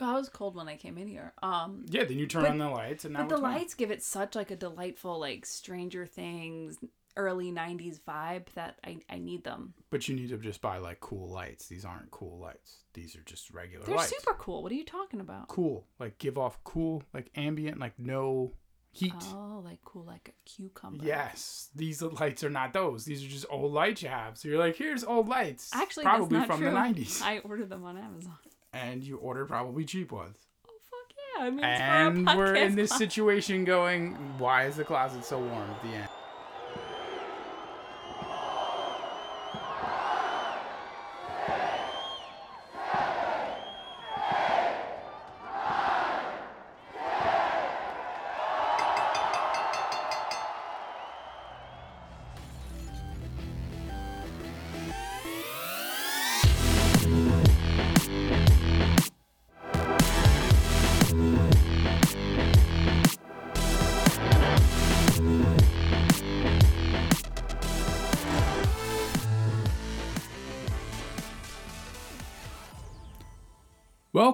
Oh, I was cold when I came in here. Um, Yeah, then you turn But- on the lights and now but the lights give it such like a delightful, like Stranger Things, early '90s vibe that I I need them. But you need to just buy like cool lights. These aren't cool lights. These are just regular They're lights. super cool. What are you talking about? cool. Like give off cool, like ambient, like no heat. Oh, like cool, like a cucumber. Yes, these lights are not those. These are just old lights you have. So you're like, here's old lights. Actually, probably from true. the 90s. I ordered them on Amazon. And you ordered probably cheap ones. Oh fuck yeah! I mean, And we're in this situation going, why is the closet so warm at the end?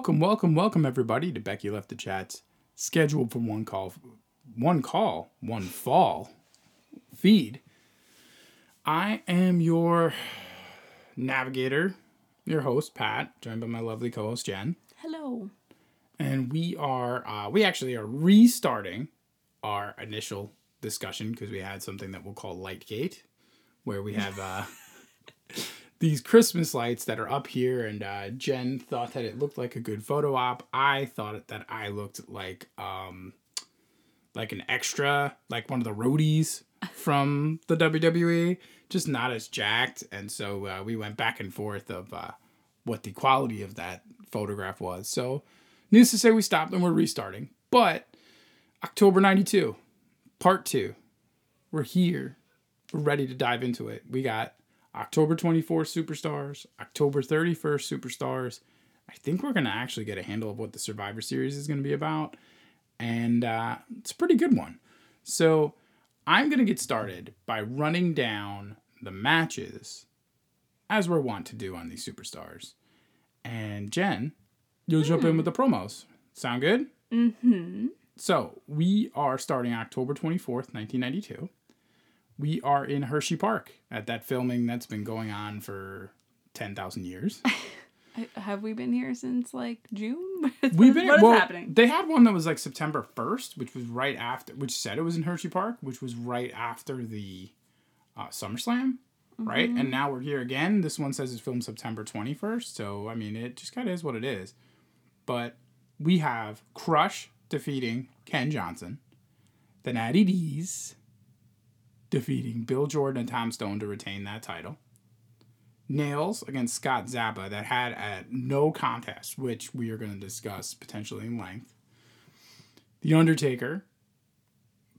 Welcome, welcome, welcome everybody to Becky Left the Chats. Scheduled for one call, one call, one fall feed. I am your navigator, your host Pat, joined by my lovely co-host Jen, Hello. and we are uh, we actually are restarting our initial discussion because we had something that we'll call Lightgate, where we have uh, these Christmas lights that are up here, and uh, Jen thought that it looked like a good photo op. I thought that I looked like um, like an extra, like one of the roadies from the WWE, just not as jacked. And so uh, we went back and forth of uh, what the quality of that photograph was. So, needless to say, we stopped and we're restarting. But October 92, part two, we're here. We're ready to dive into it. We got October 24th Superstars, October 31st Superstars. I think we're going to actually get a handle of what the Survivor Series is going to be about. And uh, it's a pretty good one. So I'm going to get started by running down the matches as we're wont to do on these Superstars. And Jen, you'll jump in with the promos. Sound good? Mm-hmm. So we are starting October 24th, 1992. We are in Hershey Park at that filming that's been going on for 10,000 years. Have we been here since like June? We've been What is well, happening? They had one that was like September 1st, which was right after, which said it was in Hershey Park, which was right after the uh, SummerSlam, right? Mm-hmm. And now we're here again. This one says it's filmed September 21st. So, I mean, it just kind of is what it is. But we have Crush defeating Ken Johnson, the Natty D's defeating Bill Jordan and Tom Stone to retain that title. Nails against Scott Zappa that had a no contest, which we are going to discuss potentially in length. The Undertaker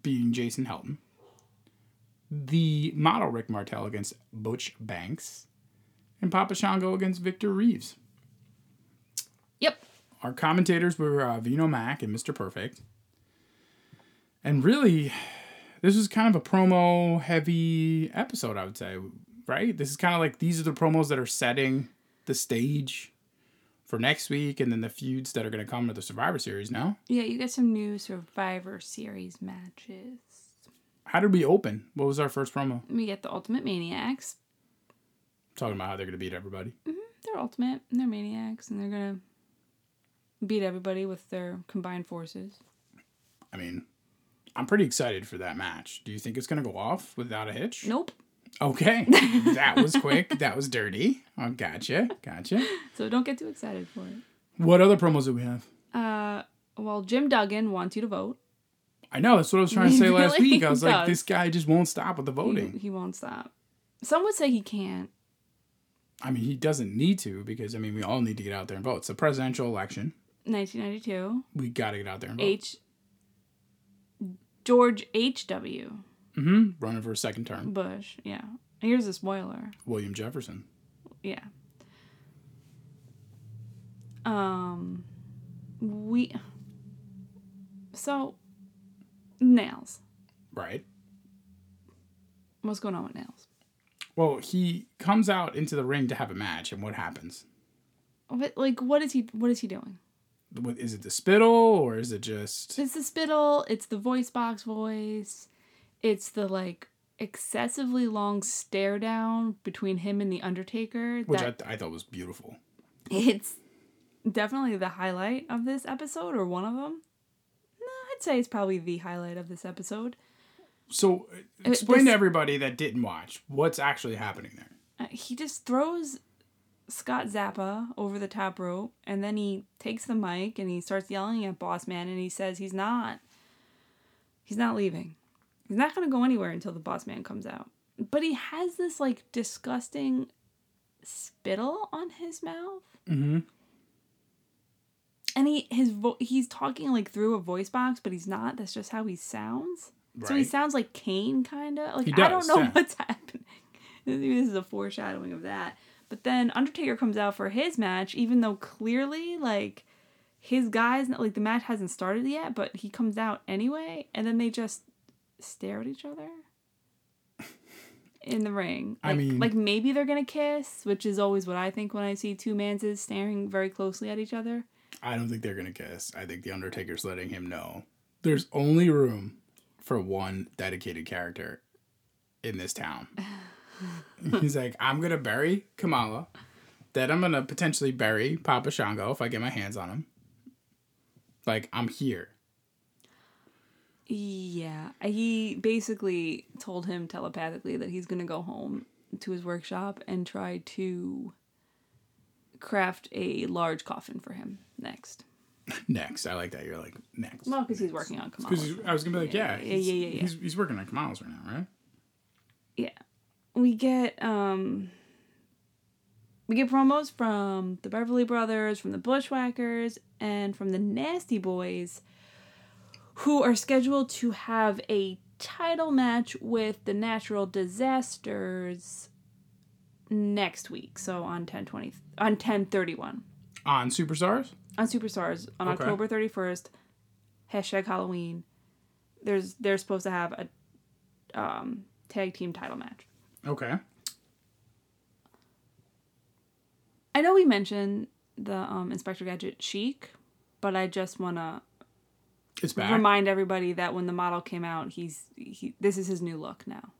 beating Jason Helton. The model Rick Martel against Butch Banks. And Papa Shango against Victor Reeves. Yep. Our commentators were uh, Vino Mac and Mr. Perfect. And really, this was kind of a promo heavy episode, I would say, right? This is kind of like these are the promos that are setting the stage for next week and then the feuds that are going to come with the Survivor Series now. Yeah, you get some new Survivor Series matches. How did we open? What was our first promo? We get the Ultimate Maniacs. Talking about how they're going to beat everybody. Mm-hmm, they're ultimate and they're maniacs and they're gonna beat everybody with their combined forces. I mean, I'm pretty excited for that match. Do you think it's going to go off without a hitch? Nope. Okay. that was quick. That was dirty. Oh, gotcha. Gotcha. So don't get too excited for it. What other promos do we have? Uh, well, Jim Duggan wants you to vote. I know that's what I was trying to He say last week. I was like, this guy just won't stop with the He, voting. he won't stop. Some would say he can't. I mean, he doesn't need to because I mean, we all need to get out there and vote. It's a presidential election. 1992. We got to get out there and vote. H. George H.W. Mm-hmm. Running for a second term. Bush. Yeah. Here's a spoiler. William Jefferson. Yeah. Um, we. So, nails. Right. What's going on with nails? Well, he comes out into the ring to have a match, and what happens? What, like, what is he? What is he doing? What is it the spittle or is it just It's the spittle, it's the voice box voice, it's the like excessively long stare down between him and the Undertaker. which that I, I thought was beautiful. it's definitely the highlight of this episode or one of them. No, I'd say it's probably the highlight of this episode. So uh, explain this- to everybody that didn't watch what's actually happening there. Uh, he just throws Scott Zappa over the top rope and then he takes the mic and he starts yelling at Boss Man and he says he's not he's not leaving. He's not going to go anywhere until the Boss Man comes out. But he has this like disgusting spittle on his mouth. Mm-hmm. And he his vo- he's talking like through a voice box, but he's not. That's just how he sounds. So he sounds like Kane, kind of. Like He I don't know yeah. what's happening. Maybe this is a foreshadowing of that. But then Undertaker comes out for his match, even though clearly like his guys like the match hasn't started yet, but he comes out anyway, and then they just stare at each other in the ring. I Like, mean- like maybe they're gonna kiss, which is always what I think when I see two manses staring very closely at each other. I don't think they're gonna kiss. I think the Undertaker's letting him know there's only room for one dedicated character in this town. He's like, I'm gonna bury Kamala, then I'm gonna potentially bury Papa Shango if I get my hands on him. Like I'm here. Yeah, he basically told him telepathically that he's gonna go home to his workshop and try to craft a large coffin for him next. Next, I like that. You're like next. Well, because he's working on Kamala. Because I was gonna be like, yeah, Yeah, he's, yeah, yeah, yeah. He's, he's working on Kamala's right now, right? Yeah, we get um, we get promos from the Beverly Brothers, from the Bushwhackers, and from the Nasty Boys, who are scheduled to have a title match with the Natural Disasters next week. So on ten twenty on ten thirty one On Superstars. on Superstars on Okay. October thirty first. Hashtag Halloween. There's they're supposed to have a um, tag team title match. Okay. I know we mentioned the um, Inspector Gadget chic, but I just want to It's back. remind everybody that when the model came out, he's he this is his new look now.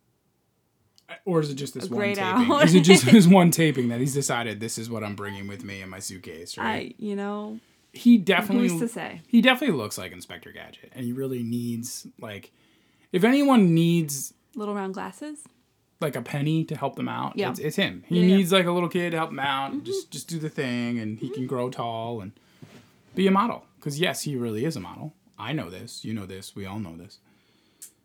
Or is it just this one taping? out. Is it just this one taping that he's decided this is what I'm bringing with me in my suitcase? Right. I you know he definitely who's to say? he definitely looks like Inspector Gadget, and he really needs like if anyone needs Little round glasses. Like a penny to help them out, Yeah. it's, it's him. He Yeah, Mm-hmm. yeah. needs like a little kid to help him out, and just just do the thing, and he can grow tall and be a model. Because yes, he really is a model. I know this. You know this. We all know this.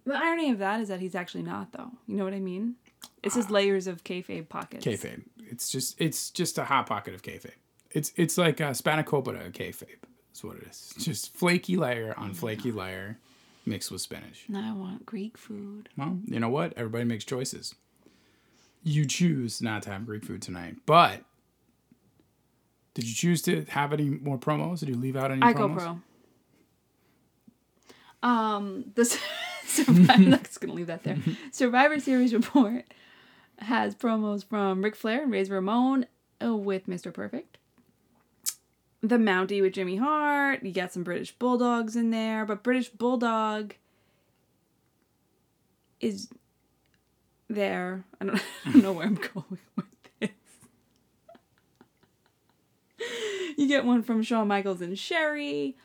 The irony of that is that he's actually not, though. You know what I mean? It's Ah. just layers of kayfabe pockets. kayfabe. It's just it's just a hot pocket of kayfabe. It's it's like a spanakopita of kayfabe. That's what it is. Just flaky layer on flaky layer, mixed with spinach. Now I want Greek food. Well, you know what? Everybody makes choices. You choose not to have Greek food tonight, but did you choose to have any more promos? Did you leave out any I promos? go pro. Um, the Survivor, I'm just gonna leave that there. Survivor Series report has promos from Ric Flair and Razor Ramon uh, with Mr. Perfect. The Mountie with Jimmy Hart. You got some British Bulldogs in there, but British Bulldog is there. I don't, I don't know where I'm going with this. You get one from Shawn Michaels and Sherry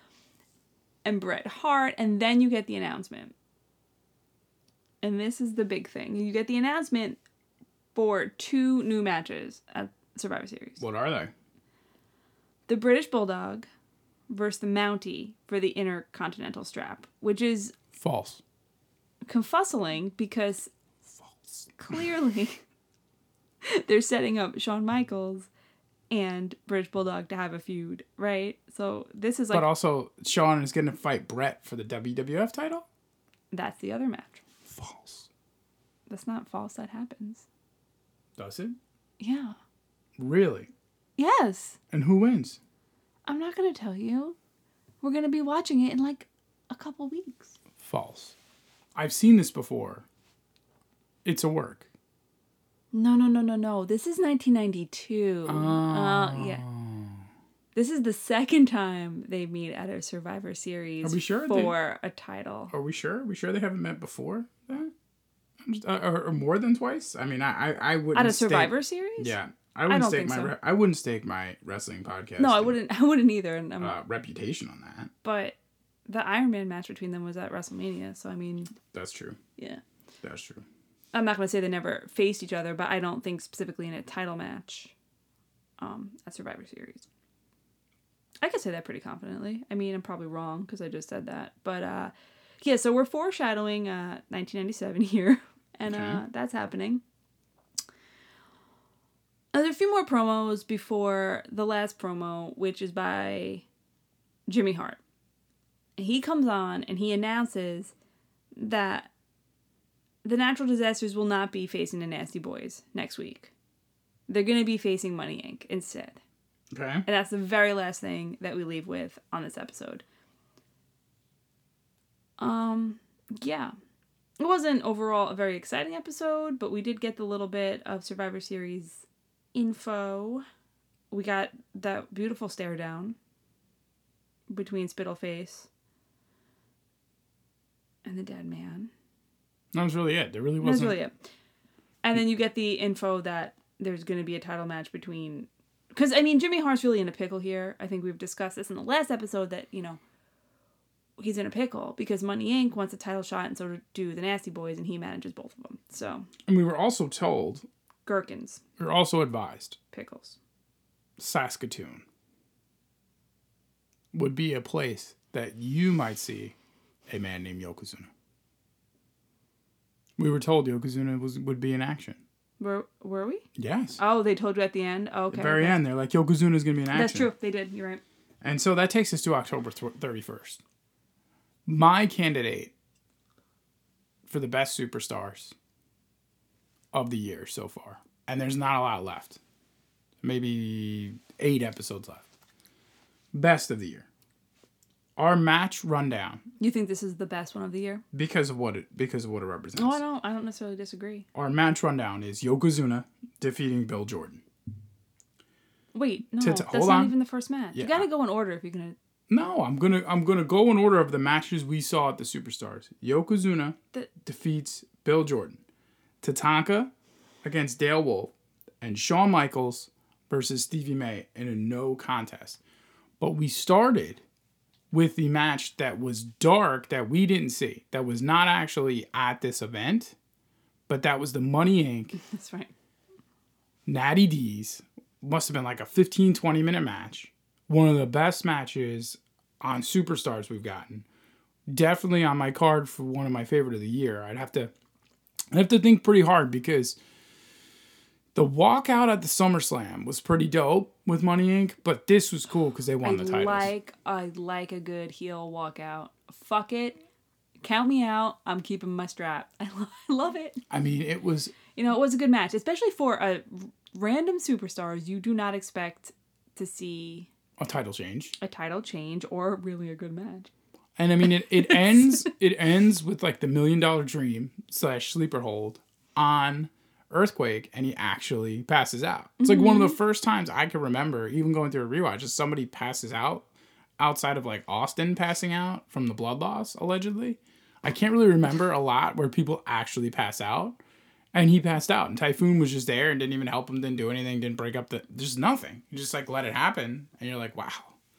and Bret Hart, and then you get the announcement. And this is the big thing. You get the announcement for two new matches at Survivor Series. What are they? The British Bulldog versus the Mountie for the Intercontinental strap, which is False. confuzzling because False. clearly they're setting up Shawn Michaels and British Bulldog to have a feud, right? So this is like but also, Shawn is going to fight Bret for the WWF title. that's the other match. False. That's not false. That happens. Does it? Yeah. Really? Yes. And who wins? I'm not gonna tell you. We're gonna be watching it in like a couple weeks. False. I've seen this before. It's a work. No, no, no, no, no. This is 1992. Uh, yeah. This is the second time they meet at a Survivor Series Are we sure they- for a title. Are we sure? Are we sure they haven't met before that? Just- uh, or, or more than twice? I mean, I I, I wouldn't At a Survivor Series? Yeah, I wouldn't don't stake my so. re- I wouldn't stake my wrestling podcast. No, I wouldn't. I wouldn't either. And I'm, Uh, reputation on that. but the Iron Man match between them was at WrestleMania, so I mean, That's true. yeah. That's true. I'm not gonna say they never faced each other, but I don't think specifically in a title match, um, at Survivor Series. I could say that pretty confidently. I mean, I'm probably wrong because I just said that, but uh, yeah. So we're foreshadowing uh 1997 here, and uh, that's happening. Uh, There's a few more promos before the last promo, which is by Jimmy Hart. He comes on and he announces that the natural disasters will not be facing the Nasty Boys next week. They're going to be facing Money Inc. instead. Okay. And that's the very last thing that we leave with on this episode. Um, yeah. It wasn't overall a very exciting episode, but we did get the little bit of Survivor Series info. We got that beautiful stare down between Spittleface and the dead man. That was really it. There really wasn't. really it. And then you get the info that there's going to be a title match between. Because, I mean, Jimmy Hart's really in a pickle here. I think we've discussed this in the last episode that, you know, he's in a pickle because Money Inc. wants a title shot and so do the Nasty Boys, and he manages both of them. So, And we were also told, gherkins, were also advised, pickles. Saskatoon would be a place that you might see a man named Yokozuna. We were told Yokozuna was would be in action. Were, were we? Yes. Oh, they told you at the end? Oh, okay. the very okay. end, they're like Yokozuna's gonna be in action. That's true. They did. You're right. And so that takes us to October thirty first. My candidate for the best superstars of the year so far, and there's not a lot left. Maybe eight episodes left. Best of the year. Our match rundown You think this is the best one of the year? because of what it because of what it represents. Oh, I don't. I don't necessarily disagree. Our match rundown is Yokozuna defeating Bill Jordan. Wait, no, that's hold not on. even the first match. Yeah. You got to go in order if you're gonna. No, I'm gonna I'm gonna go in order of the matches we saw at the Superstars. Yokozuna The- defeats Bill Jordan. Tatanka against Dale Wolf, and Shawn Michaels versus Stevie May in a no contest. But we started with the match that was dark that we didn't see, that was not actually at this event, but that was the Money Inc. That's right. Natty D's. Must have been like a 15, 20 minute match. One of the best matches on Superstars we've gotten. Definitely on my card for one of my favorite of the year. I'd have to I'd have to think pretty hard because the walkout at the SummerSlam was pretty dope with Money Inc., but this was cool because they won I the titles. like I like a good heel walkout. Fuck it, count me out. I'm keeping my strap. I, lo- I love it. I mean, it was You know, it was a good match, especially for a random superstars. You do not expect to see a title change. a title change or really a good match. And I mean, it, it ends it ends with like the million dollar dream slash sleeper hold on earthquake, and he actually passes out. It's like one of the mm-hmm. first times I can remember, even going through a rewatch, is somebody passes out outside of like Austin passing out from the blood loss allegedly. I can't really remember a lot where people actually pass out. And he passed out, and Typhoon was just there and didn't even help him, didn't do anything, didn't break up the, just nothing. He just like let it happen, and you're like, wow.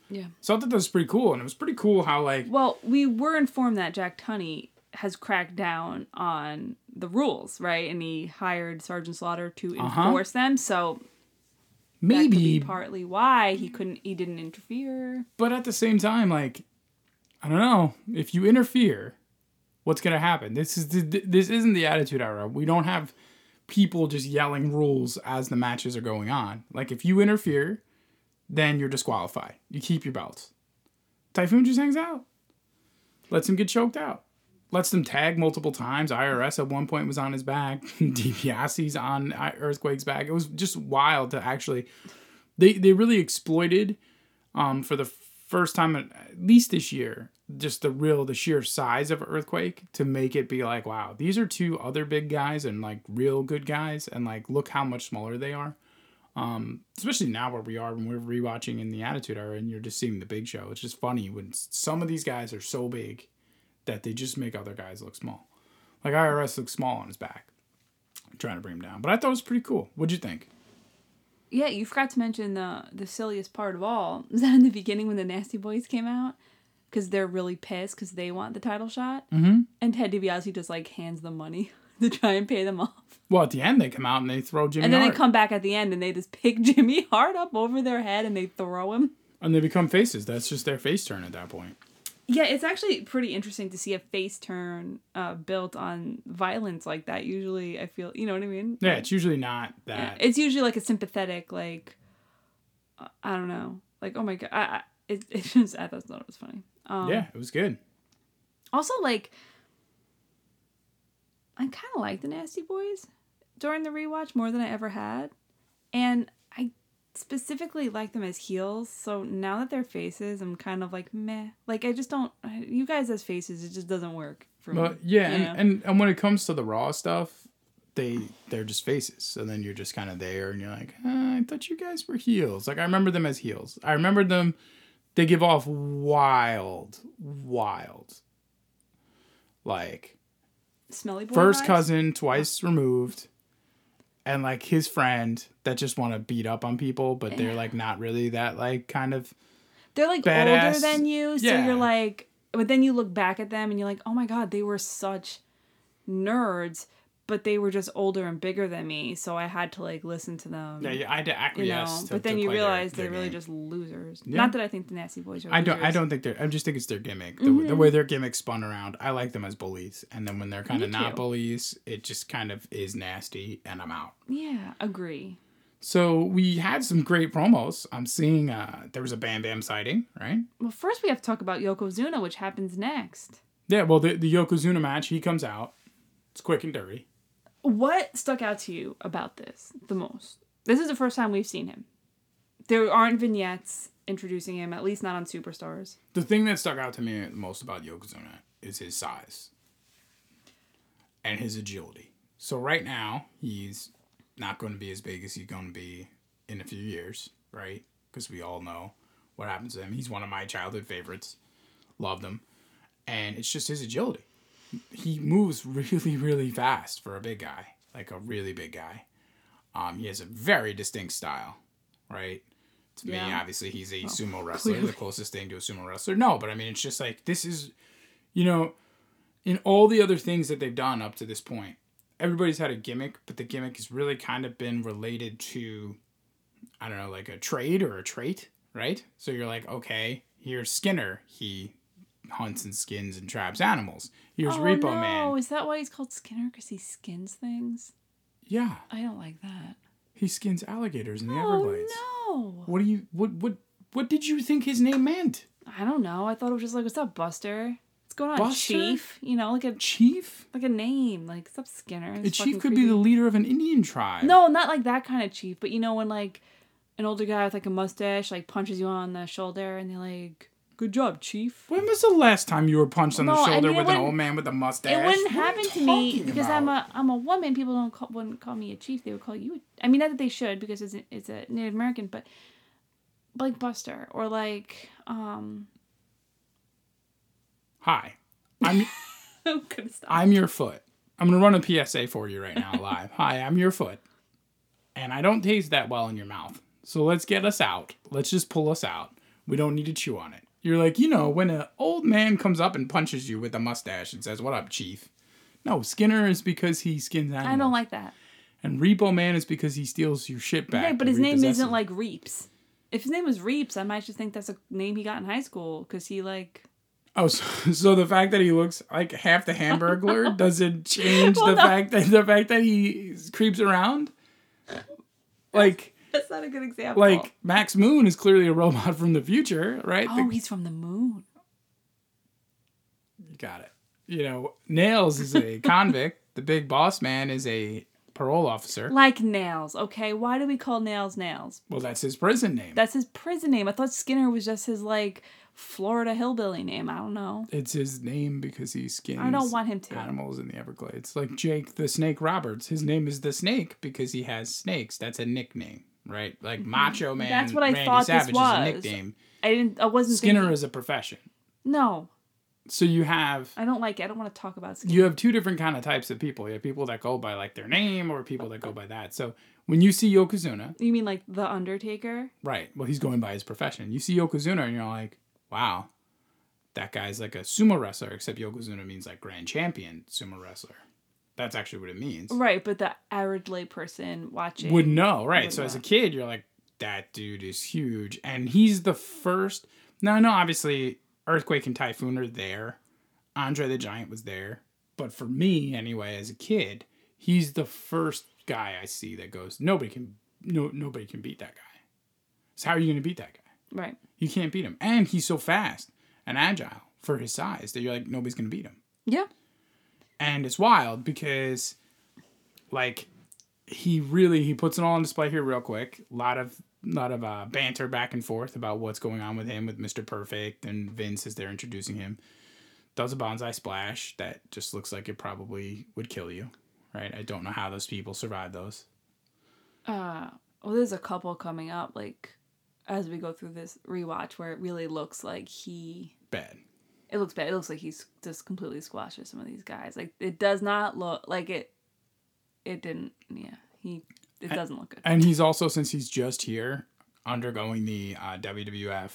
Yeah. So I thought that was pretty cool, and it was pretty cool how like Well, we were informed that Jack Tunney has cracked down on the rules, right? And he hired Sergeant Slaughter to Uh-huh. enforce them. So maybe be partly why he couldn't. He didn't interfere. But at the same time, like, I don't know if you interfere, what's gonna happen? This is the, this isn't the Attitude Era. We don't have people just yelling rules as the matches are going on. Like, if you interfere, then you're disqualified. You keep your belts. Typhoon just hangs out, lets him get choked out, lets them tag multiple times. IRS at one point was on his back. DiBiase's on Earthquake's back. It was just wild to actually. They they really exploited um, for the first time at least this year, just the real, the sheer size of Earthquake to make it be like, wow, these are two other big guys and like real good guys, and like look how much smaller they are. Um, especially now where we are when we're rewatching in the Attitude Era and you're just seeing the Big Show. It's just funny when some of these guys are so big that they just make other guys look small. Like IRS looks small on his back. I'm trying to bring him down, but I thought it was pretty cool. What'd you think? Yeah, you forgot to mention the the silliest part of all is that in the beginning when the Nasty Boys came out, because they're really pissed because they want the title shot, mm-hmm. and Ted DiBiase just like hands them money to try and pay them off, Well, at the end they come out and they throw Jimmy and then Hart, they come back at the end and they just pick Jimmy Hart up over their head and they throw him. and they become faces. That's just their face turn at that point. Yeah, it's actually pretty interesting to see a face turn uh, built on violence like that. Usually, I feel you know what I mean. Yeah, it's usually not Yeah, that. it's usually like a sympathetic, like uh, I don't know, like oh my god, I, I it, it just I thought it was funny. Um, yeah, it was good. Also, like, I kind of like the Nasty Boys during the rewatch more than I ever had, and I specifically like them as heels. So now that they're faces, I'm kind of like meh. Like I just don't. You guys as faces, it just doesn't work for me. But yeah, and, know? and and when it comes to the raw stuff, they they're just faces. So then you're just kind of there, and you're like, "Uh, I thought you guys were heels. Like I remember them as heels. I remember them. They give off wild, wild, like Smelly boy. first cousin twice removed, and like his friend that just want to beat up on people, but they're like not really that like kind of They're like older than you, so Yeah. you're like, but then you look back at them and you're like, oh my god, they were such nerds, but they were just older and bigger than me, so I had to like listen to them. yeah. yeah I had to you know, acquiesce. to- but then you play their- realize their they're really just losers. Yeah. Not that I think the Nasty Boys are. I don't. I don't think they're. I just think it's their gimmick. The, the way their gimmick spun around. I like them as bullies, and then when they're kind of not bullies, it just kind of is nasty, and I'm out. Yeah, agree. So we had some great promos. I'm seeing. Uh, there was a Bam Bam sighting, right? Well, first we have to talk about Yokozuna, which happens next. Yeah. Well, the the Yokozuna match. He comes out. It's quick and dirty. What stuck out to you about this the most? This is the first time we've seen him. There aren't vignettes introducing him, at least not on Superstars. The thing that stuck out to me most about Yokozuna is his size and his agility. So right now he's not going to be as big as he's going to be in a few years, right? Because we all know what happens to him. He's one of my childhood favorites. Loved him, and it's just his agility. He moves really, really fast for a big guy, like a really big guy. Um, he has a very distinct style, right? To me, obviously, he's a sumo wrestler, clearly. the closest thing to a sumo wrestler. No, but I mean, it's just like this is, you know, in all the other things that they've done up to this point, everybody's had a gimmick, but the gimmick has really kind of been related to, I don't know, like a trade or a trait, right? So you're like, okay, here's Skinner. He hunts and skins and traps animals. Here's oh Repo no, Man. Oh, is that why he's called Skinner? Because he skins things? Yeah, I don't like that. he skins alligators in the Oh Everglades. no! What do you what what what did you think his name meant? I don't know. I thought it was just like, what's up, Buster? What's going on, Buster? Chief? You know, like a Chief? like a name. Like, what's up, Skinner? A chief could be the leader of an Indian tribe. No, not like that kind of chief, but you know when like an older guy with like a mustache like punches you on the shoulder and they're like, "Good job, chief." When was the last time you were punched on No, the I shoulder mean, with an old man with a mustache? It wouldn't What happen to me because I'm a I'm a woman. People don't call, wouldn't call me a chief. They would call you. I mean, not that they should because it's a, it's a Native American, but like Buster or like um. Hi, I'm I'm gonna stop. I'm your foot. I'm gonna run a PSA for you right now live. Hi, I'm your foot, and I don't taste that well in your mouth. So let's get us out. Let's just pull us out. We don't need to chew on it. You're like, you know, when an old man comes up and punches you with a mustache and says, "What up, chief?" No, Skinner is because he skins animals. I don't like that. And Repo Man is because he steals your shit back. Right, but his name isn't it. like Reeps. If his name was Reeps, I might just think that's a name he got in high school because he like. Oh, so, so the fact that he looks like half the Hamburglar doesn't change Well, the no. fact that the fact that he creeps around. Like, That's not a good example. like Max Moon is clearly a robot from the future, right? oh, The- he's from the moon. You got it. You know, Nails is a convict. The big boss man is a parole officer. Like Nails, okay? Why do we call Nails Nails? Well, that's his prison name. That's his prison name. I thought Skinner was just his like Florida hillbilly name. I don't know. it's his name because he skins. I don't want him to. animals in the Everglades. Like Jake the Snake Roberts. His name is the Snake because he has snakes. That's a nickname. Right? Like Macho Man. Mm-hmm. That's what I Randy thought this Savage is a was. nickname. I didn't. I wasn't. Skinner thinking- is a profession. No, So you have I don't like it. I don't want to talk about Skinner. you have two different kind of types of people. You have people that go by like their name or people that go by that. So when you see Yokozuna, You mean like the Undertaker? right? Well, he's going by his profession. You see Yokozuna and you're like, wow, that guy's like a sumo wrestler. Except Yokozuna means like grand champion sumo wrestler. That's actually what it means. Right, but the average layperson watching Would know, right? Would so as a kid, you're like, that dude is huge, and he's the first. Now, no, obviously, Earthquake and Typhoon are there. Andre the Giant was there, but for me, anyway, as a kid, he's the first guy I see that goes, nobody can, no, nobody can beat that guy. So how are you going to beat that guy? Right. You can't beat him, and he's so fast and agile for his size that you're like, nobody's going to beat him Yeah. And it's wild because like he really he puts it all on display here real quick. A lot of lot of uh, banter back and forth about what's going on with him with mr perfect and vince as they're introducing him. Does a banzai splash that just looks like it probably would kill you right? I don't know how those people survive those. Uh well there's a couple coming up like as we go through this rewatch where it really looks like he bad it looks bad. It looks like he's just completely squashes some of these guys. Like it does not look like it it didn't yeah. He it doesn't look good. and he's also since he's just here undergoing the uh, WWF.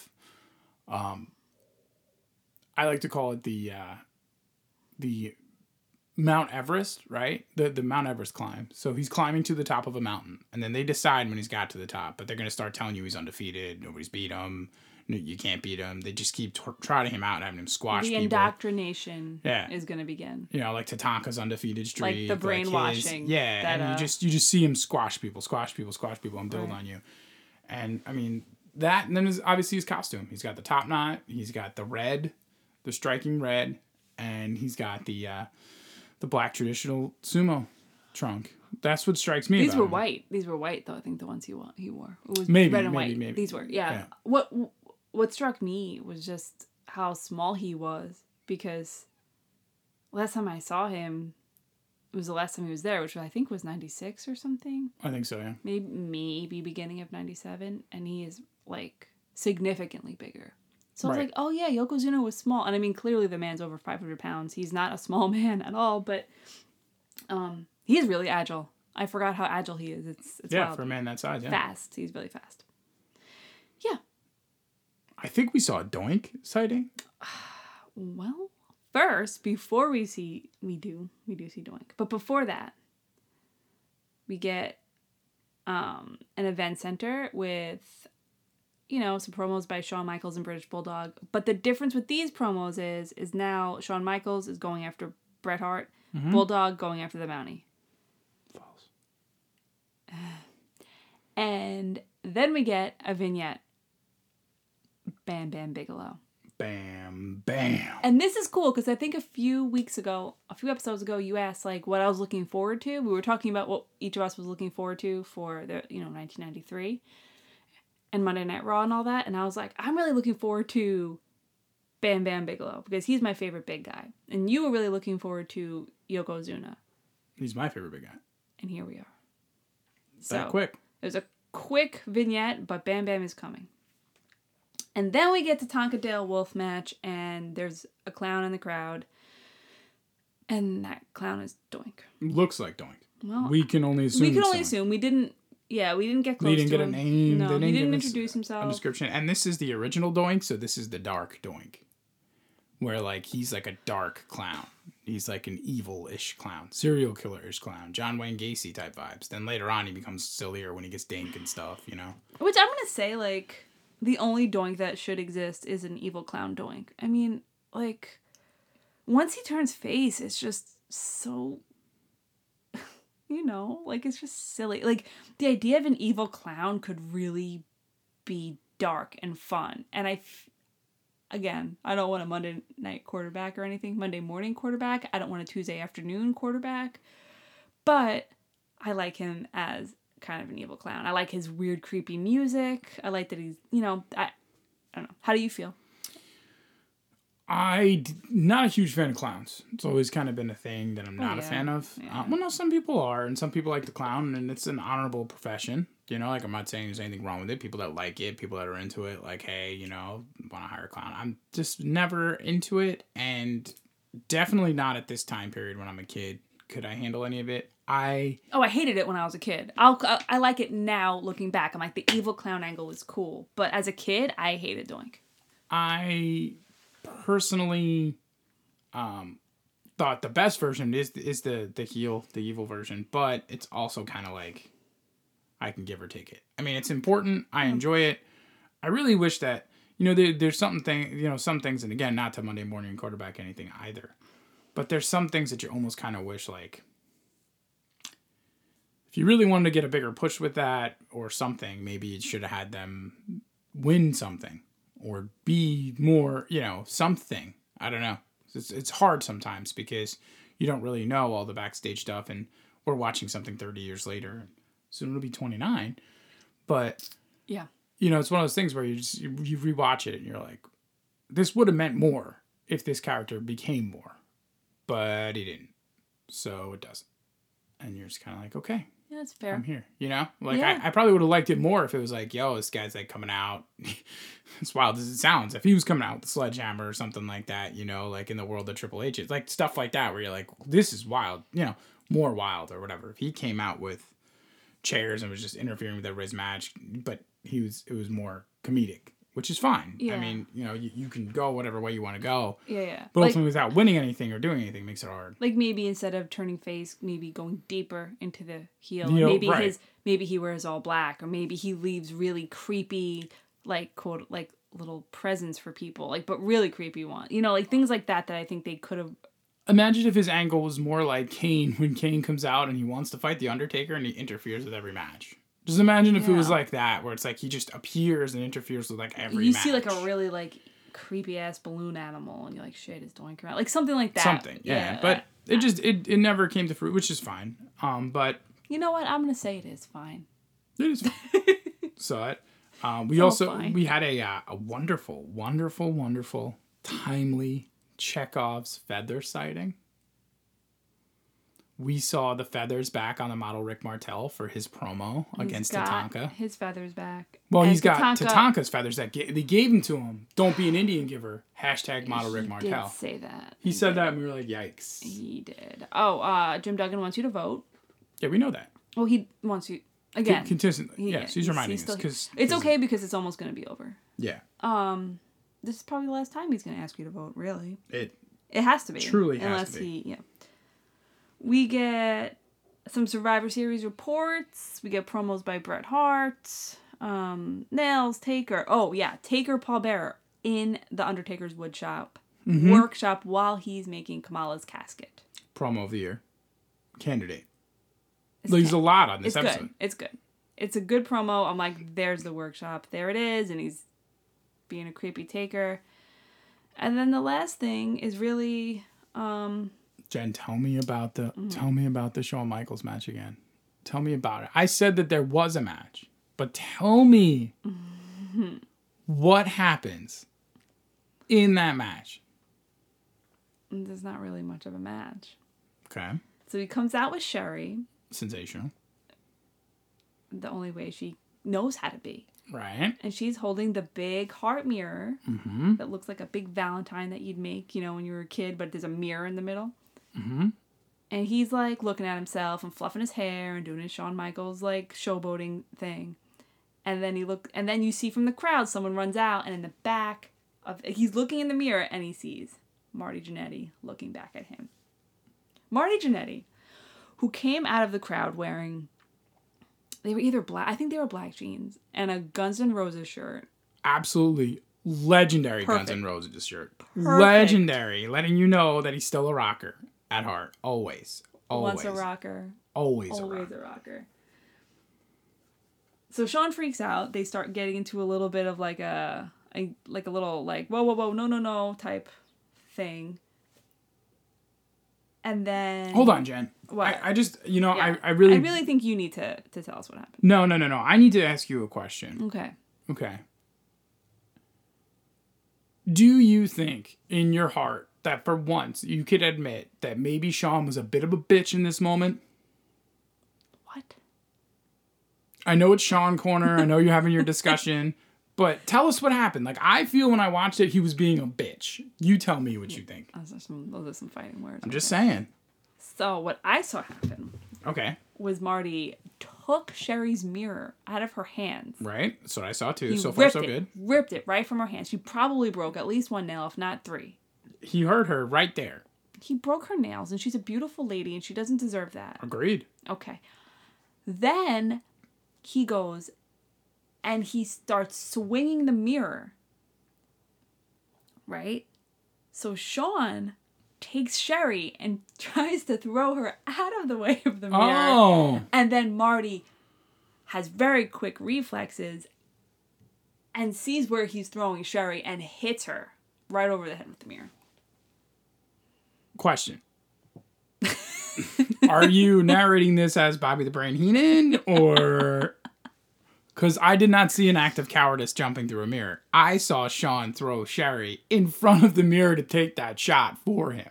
Um, I like to call it the uh, the Mount Everest, right? The the Mount Everest climb. So he's climbing to the top of a mountain, and then they decide when he's got to the top, but they're gonna start telling you he's undefeated, nobody's beat him, you can't beat him. They just keep t- trotting him out, and having him squash the people. indoctrination Yeah. is gonna begin. you know, like Tatanka's undefeated streak, Like the his- brainwashing yeah, that, and you uh, just you just see him squash people, squash people, squash people, and build Right. on you. And I mean that, and then is obviously his costume. He's got the top knot, he's got the red, the striking red, and he's got the uh, the black traditional sumo trunk. That's what strikes me. These were him. white. These were white though. I think the ones he wore. He wore. It was Maybe, red and maybe, white. maybe. These were yeah. Yeah. What what struck me was just how small he was because last time I saw him it was the last time he was there, which I think was ninety six or something. I think so. Yeah. Maybe maybe beginning of ninety seven, and he is like significantly bigger. So I was like, oh yeah, Yokozuna was small, and I mean clearly the man's over five hundred pounds. He's not a small man at all, but um, he is really agile. I forgot how agile he is. It's it's Yeah, wild. for a man that size. Yeah. fast. He's really fast. I think we saw a Doink sighting. Well, first, before we see, we do, we do see Doink. But before that, we get um, an event center with, you know, some promos by Shawn Michaels and British Bulldog. But the difference with these promos is, is now Shawn Michaels is going after Bret Hart, Bulldog going after the Mountie. False. And then we get a vignette. Bam Bam Bigelow. Bam, bam. And this is cool because I think a few weeks ago, a few episodes ago, you asked like what I was looking forward to. We were talking about what each of us was looking forward to for the you know 1993 and Monday Night Raw and all that. And I was like, I'm really looking forward to Bam Bam Bigelow because he's my favorite big guy. And you were really looking forward to Yokozuna. He's my favorite big guy. And here we are. That quick. There's a quick vignette, but Bam Bam is coming. And then we get to Tonka Dale Wolf match, and there's a clown in the crowd. And that clown is Doink. Looks like Doink. Well, we can only assume. we can only Doink. assume. We didn't, yeah, we didn't get close He didn't to get a him. name. No, they didn't he didn't introduce A himself. description. And this is the original Doink, so this is the dark Doink. Where like he's like a dark clown. He's like an evil-ish clown, serial killer-ish clown, John Wayne Gacy type vibes. Then later on, he becomes sillier when he gets Dink and stuff. You know. Which I'm gonna say, like, the only Doink that should exist is an evil clown Doink. I mean, like, once he turns face, it's just so, you know, like it's just silly. Like the idea of an evil clown could really be dark and fun, and I. F- Again, I don't want a Monday night quarterback or anything, Monday morning quarterback. I don't want a Tuesday afternoon quarterback. But I like him as kind of an evil clown. I like his weird, creepy music. I like that he's, you know, I, I don't know. How do you feel? I not a huge fan of clowns. It's always kind of been a thing that I'm not a yeah. fan of. Yeah. Uh, well, no, some people are, and some people like the clown, and it's an honorable profession. You know, like I'm not saying there's anything wrong with it. People that like it, people that are into it, like, hey, you know, want to hire a clown. I'm just never into it, and definitely not at this time period when I'm a kid. Could I handle any of it? I Oh, I hated it when I was a kid. I'll I, I like it now looking back. I'm like the evil clown angle is cool, but as a kid, I hated Doink. I personally um thought the best version is is the the heel the evil version, but it's also kind of like I can give or take it. I mean, it's important. I enjoy it. I really wish that you know there, there's something thing you know some things, and again, not to Monday morning quarterback anything either, but there's some things that you almost kind of wish like if you really wanted to get a bigger push with that or something, maybe it should have had them win something or be more, you know, something. I don't know. It's, it's hard sometimes because you don't really know all the backstage stuff, and we're watching something 30 years later. Soon it'll be 29. But, Yeah. you know, it's one of those things where you just, you, you rewatch it and you're like, this would have meant more if this character became more. But he didn't. So it doesn't. And you're just kind of like, okay, Yeah, that's fair. I'm here. You know, like Yeah. I, I probably would have liked it more if it was like, yo, this guy's like coming out. as wild as it sounds, if he was coming out with a sledgehammer or something like that, you know, like in the world of Triple H, it's like stuff like that where you're like, this is wild, you know, more wild or whatever. If he came out with chairs and was just interfering with everybody's match, but he was, it was more comedic, which is fine. Yeah. I mean, you know, you, you can go whatever way you want to go, Yeah, yeah. but like, ultimately without winning anything or doing anything makes it hard. like maybe instead of turning face, maybe going deeper into the heel. You know, maybe right. his maybe he wears all black, or maybe he leaves really creepy, like quote like little presents for people, like but really creepy one. You know, like things like that that I think they could have. Imagine if his angle was more like Kane when Kane comes out and he wants to fight the Undertaker and he interferes with every match. Just imagine if it was like that, where it's like he just appears and interferes with like every You match. see like a really like creepy ass balloon animal, and you're like, shit, is Doink around? Like something like that. something, yeah. But it just it, it never came to fruit, which is fine. Um, but you know what? I'm gonna say it is fine. it is fine. so it. Um, we also fine. we had a uh, a wonderful, wonderful, wonderful, timely Chekhov's feather sighting. We saw the feathers back on the model Rick Martel for his promo He's against Tatanka. His feathers back. Well, And he's got Tatanka- Tatanka's feathers that ga- they gave him to him. Don't be an Indian giver. Hashtag model Rick He Martel. did say that. He said that and we were like, yikes. He did. Oh, uh, Jim Duggan wants you to vote. Yeah, we know that. Well, he wants you again. Consistently. He- yes, he's reminding still- us. Cause, it's okay because it's almost going to be over. Yeah. Um, this is probably the last time he's going to ask you to vote. Really, It it has to be. Truly has unless to be. he yeah. We get some Survivor Series reports. We get promos by Bret Hart, um, Nails, Taker. Oh yeah, Taker, Paul Bearer in the Undertaker's woodshop Mm-hmm. workshop while he's making Kamala's casket. promo of the year. Candidate. It's There's a lot on this it's episode. good. It's good. It's a good promo. I'm like, there's the workshop. There it is, and he's being a creepy taker. And then the last thing is really, um, Jen, tell me about the Mm-hmm. tell me about the Shawn Michaels match again. Tell me about it. I said that there was a match, but tell me Mm-hmm. what happens in that match. there's not really much of a match. Okay. So he comes out with Sherry, Sensational. the only way she knows how to be. Right. And she's holding the big heart mirror Mm-hmm. that looks like a big Valentine that you'd make, you know, when you were a kid, but there's a mirror in the middle. Mm-hmm. And he's like looking at himself and fluffing his hair and doing his Shawn Michaels like showboating thing. And then he look and then you see from the crowd someone runs out and in the back of he's looking in the mirror and he sees Marty Jannetty looking back at him. Marty Jannetty, who came out of the crowd wearing they were either black I think they were black jeans and a Guns N' Roses shirt. Absolutely legendary Guns N' Roses shirt. Legendary, letting you know that he's still a rocker at heart. Always. Always. Once a rocker, Always, a always rocker. a rocker. So Shawn freaks out. They start getting into a little bit of like a, a like a little like whoa whoa whoa no no no type thing. And then Hold on, Jen. What? I, I just, you know, Yeah. I, I really, I really think you need to to tell us what happened. no, no, no, no. I need to ask you a question. Okay. Okay. Do you think in your heart that for once you could admit that maybe Shawn was a bit of a bitch in this moment? What? I know it's Shawn Corner. I know you're having your discussion, but tell us what happened. Like I feel when I watched it, he was being a bitch. You tell me what you think. Those are some, those are some fighting words. I'm just saying. So what I saw happen Okay. was Marty took Sherry's mirror out of her hands. Right. That's what I saw too. He so far, so it, good. ripped it right from her hands. She probably broke at least one nail, if not three. He heard her right there. He broke her nails, and she's a beautiful lady, and she doesn't deserve that. Agreed. Okay. Then he goes and he starts swinging the mirror. Right? So Shawn takes Sherry and tries to throw her out of the way of the mirror. Oh. And then Marty has very quick reflexes and sees where he's throwing Sherry and hits her right over the head with the mirror. Question. Are you narrating this as Bobby the Brain Heenan or because I did not see an act of cowardice jumping through a mirror. I saw Shawn throw Sherry in front of the mirror to take that shot for him.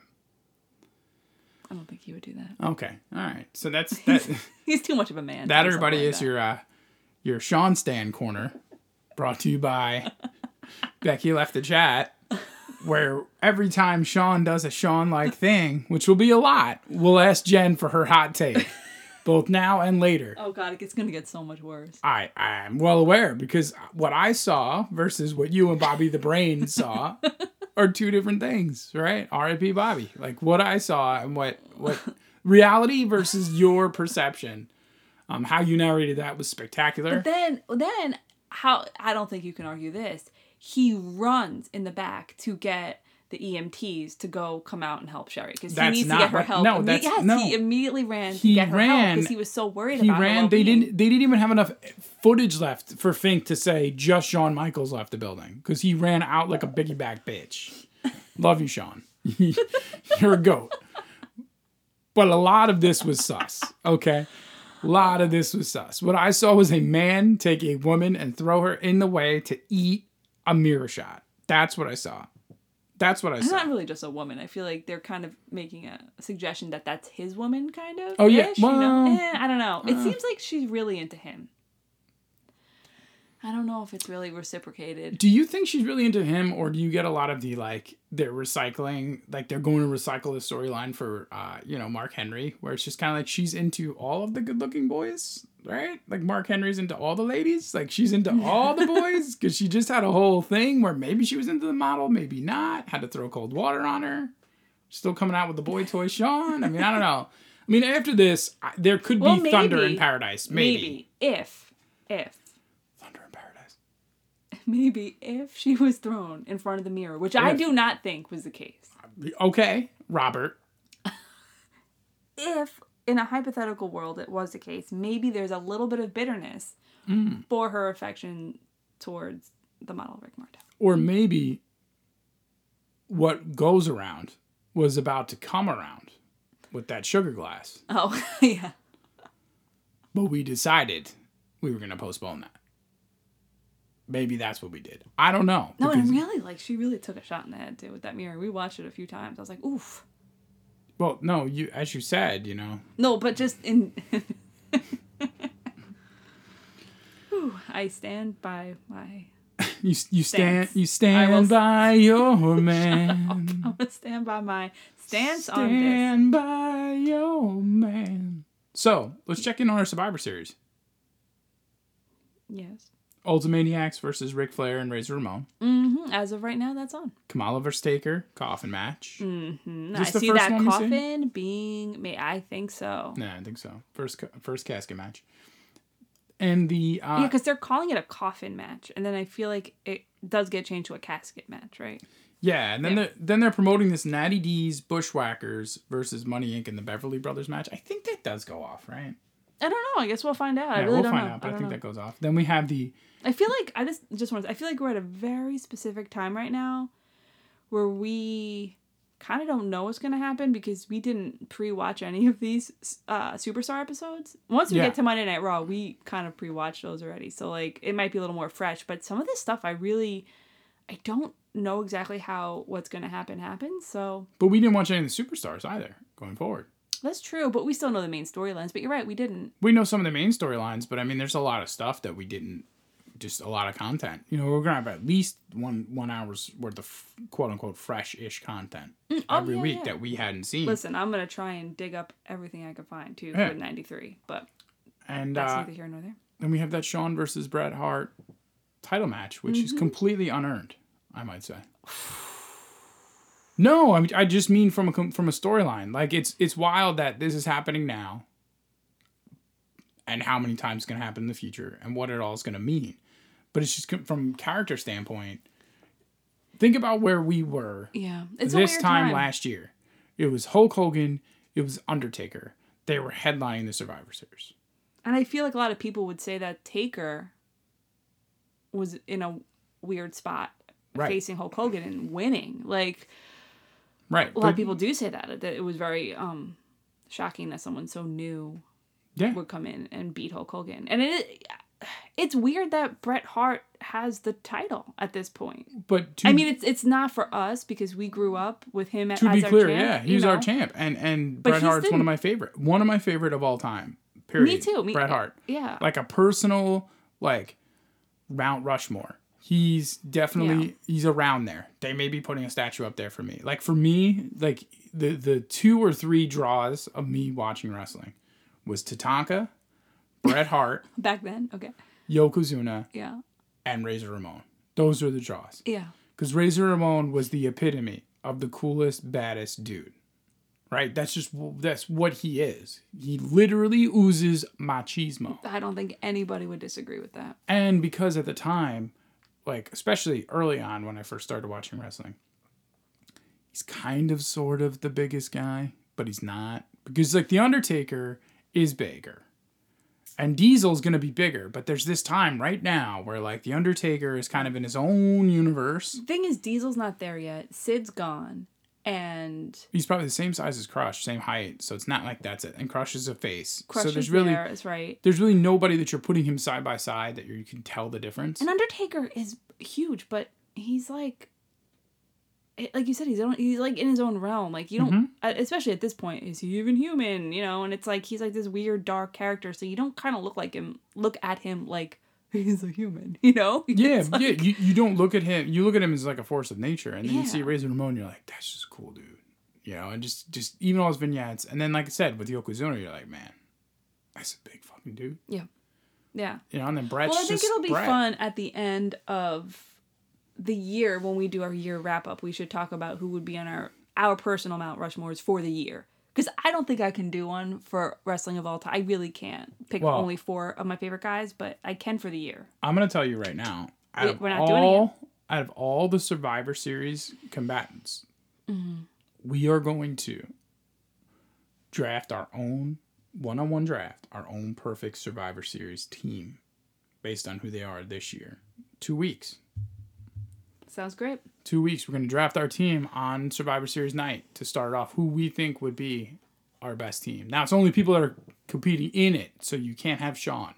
I don't think he would do that. Okay, all right. So that's that. He's too much of a man. that everybody like is that. your uh, your Shawn Stan corner, brought to you by Becky left the chat. Where every time Shawn does a Shawn like thing, which will be a lot, we'll ask Jen for her hot take, both now and later. Oh god, it's gonna get so much worse. I I'm well aware because what I saw versus what you and Bobby the Brain saw are two different things, right? R.I.P. Bobby. Like what I saw and what what reality versus your perception. Um, how you narrated that was spectacular. But then then how I don't think you can argue this. He runs in the back to get the EMTs to go come out and help Sherry because he needs to get her help. no, Imme- that's- yes, no. he immediately ran He to get her help ran- because he was so worried He about her ran. They didn't. They didn't even have enough footage left for Fink to say just Shawn Michaels left the building because he ran out like a piggyback bitch. Love you, Shawn. You're a goat. But a lot of this was sus. Okay, a lot of this was sus. What I saw was a man take a woman and throw her in the way to eat a mirror shot. That's what I saw. That's what I It's saw. not really just a woman. I feel like they're kind of making a suggestion that that's his woman, kind of. Oh, yeah. ish, you know? Uh. Eh, I don't know. It seems like she's really into him. I don't know if it's really reciprocated. Do you think she's really into him, or do you get a lot of the like they're recycling, like they're going to recycle the storyline for, uh, you know, Mark Henry, where it's just kind of like she's into all of the good-looking boys, right? Like Mark Henry's into all the ladies, like she's into all the boys because she just had a whole thing where maybe she was into the model, maybe not. Had to throw cold water on her. Still coming out with the boy toy Shawn. I mean, I don't know. I mean, after this, there could Well, be Thunder in. Paradise, maybe. Maybe if if Thunder in Paradise. Maybe if she was thrown in front of the mirror, which I do not think was the case. Okay, Robert. If in a hypothetical world it was the case, maybe there's a little bit of bitterness Mm. for her affection towards the model Rick Martel. or maybe what goes around was about to come around with that sugar glass Oh yeah. but we decided we were going to postpone that maybe that's what we did i don't know No, and really, like she really took a shot in the head too with that mirror. We watched it a few times. I was like, oof. well no you as you said you know No, but just in. Whew, I stand by my. you, you stand you I stand will- by your man I'm gonna stand by my stance on this. stand by your man so let's check in on our survivor series Yes. Ultimaniacs versus Ric flair and razor ramon Mm-hmm. As of right now, that's on. kamala versus taker coffin match Mm-hmm. I see that coffin being made. I think so. Yeah, I think so. First, first casket match, and the uh, Yeah, because they're calling it a coffin match, and then I feel like it does get changed to a casket match, right? yeah, and then Yeah. they're then they're promoting this Natty D's Bushwhackers versus Money Inc. and the Beverly Brothers match. I think that does go off, right? I don't know. I guess we'll find out. I yeah, really we'll don't find know. out, but I I, think know. that goes off. Then we have the I feel like I just just want to. I feel like we're at a very specific time right now, where we kind of don't know what's gonna happen because we didn't pre-watch any of these uh, superstar episodes. Once we Yeah. get to Monday Night Raw, we kind of pre-watched those already, so like it might be a little more fresh. But some of this stuff, I really, I don't know exactly how what's going to happen happens. So But we didn't watch any of the superstars either going forward. That's true. But we still know the main storylines. But you're right, we didn't. We know some of the main storylines, but I mean, there's a lot of stuff that we didn't. Just a lot of content. You know, we're gonna have at least one one hour's worth of quote unquote fresh ish content oh, every yeah, week yeah. that we hadn't seen. Listen, I'm gonna try and dig up everything I could find too Yeah. for '93. But and that's uh, neither here nor there. then we have that Shawn versus Bret Hart title match, which is completely unearned, I might say. No, I mean, I just mean from a from a storyline. Like it's it's wild that this is happening now, and how many times it's gonna happen in the future, and what it all is gonna mean. But it's just from character standpoint. Think about where we were Yeah, it's this time, time last year. It was Hulk Hogan. It was Undertaker. They were headlining the Survivor Series. And I feel like a lot of people would say that Taker was in a weird spot Right. facing Hulk Hogan and winning. Like Right. a lot of people do say that that it was very um shocking that someone so new Yeah. would come in and beat Hulk Hogan. And it it's weird that Bret Hart has the title at this point. But to, I mean, it's it's not for us because we grew up with him to as be our clear, champ, yeah, he's our champ, and and But Bret Hart's the- one of my favorite, one of my favorite of all time. Period. Me too. Me, Bret Hart, Yeah. like a personal like Mount Rushmore. He's definitely Yeah. he's around there. They may be putting a statue up there for me. Like for me, like the the two or three draws of me watching wrestling was Tatanka, Bret Hart, Back then. Okay. Yokozuna, Yeah. and Razor Ramon. Those are the draws. Yeah. Because Razor Ramon was the epitome of the coolest, baddest dude. Right? That's just that's what he is. He literally oozes machismo. I don't think anybody would disagree with that. And because at the time, like especially early on when I first started watching wrestling, he's kind of sort of the biggest guy, but he's not. Because like the Undertaker is bigger. And Diesel's gonna be bigger, but there's this time right now where like the Undertaker is kind of in his own universe. Thing is, Diesel's not there yet. Sid's gone, and He's probably the same size as Crush, same height, so it's not like that's it. And Crush is a face, Crush so there's is really there. Is right. there's really nobody that you're putting him side by side that you can tell the difference. And Undertaker is huge, but he's like, like you said, he's own, he's like in his own realm. Like you don't, Mm-hmm. uh, especially at this point, is he even human? You know, and it's like he's like this weird dark character, so you don't kind of look like him. Look at him like he's a human. You know? Yeah, like- yeah. You, you don't look at him. You look at him as like a force of nature, and then you see Yeah. Razor Ramon, you're like, that's just cool, dude. You know, and just just even all his vignettes, and then like I said with Yokozuna, you're like, man, that's a big fucking dude. Yeah. Yeah. You know, and then Bret's Well, I think it'll be Bret. fun at the end of the year when we do our year wrap up. We should talk about who would be on our our personal Mount Rushmores for the year. Because I don't think I can do one for wrestling of all time. I really can't pick Well- only four of my favorite guys, but I can for the year. I'm gonna tell you right now. Out Wait, of we're not doing it all, out of all the Survivor Series combatants, Mm-hmm. we are going to draft our own one-on-one draft, our own perfect Survivor Series team, based on who they are this year. Two weeks. Sounds great. Two weeks. We're gonna draft our team on Survivor Series night to start off who we think would be our best team. Now it's only people that are competing in it, so you can't have Shawn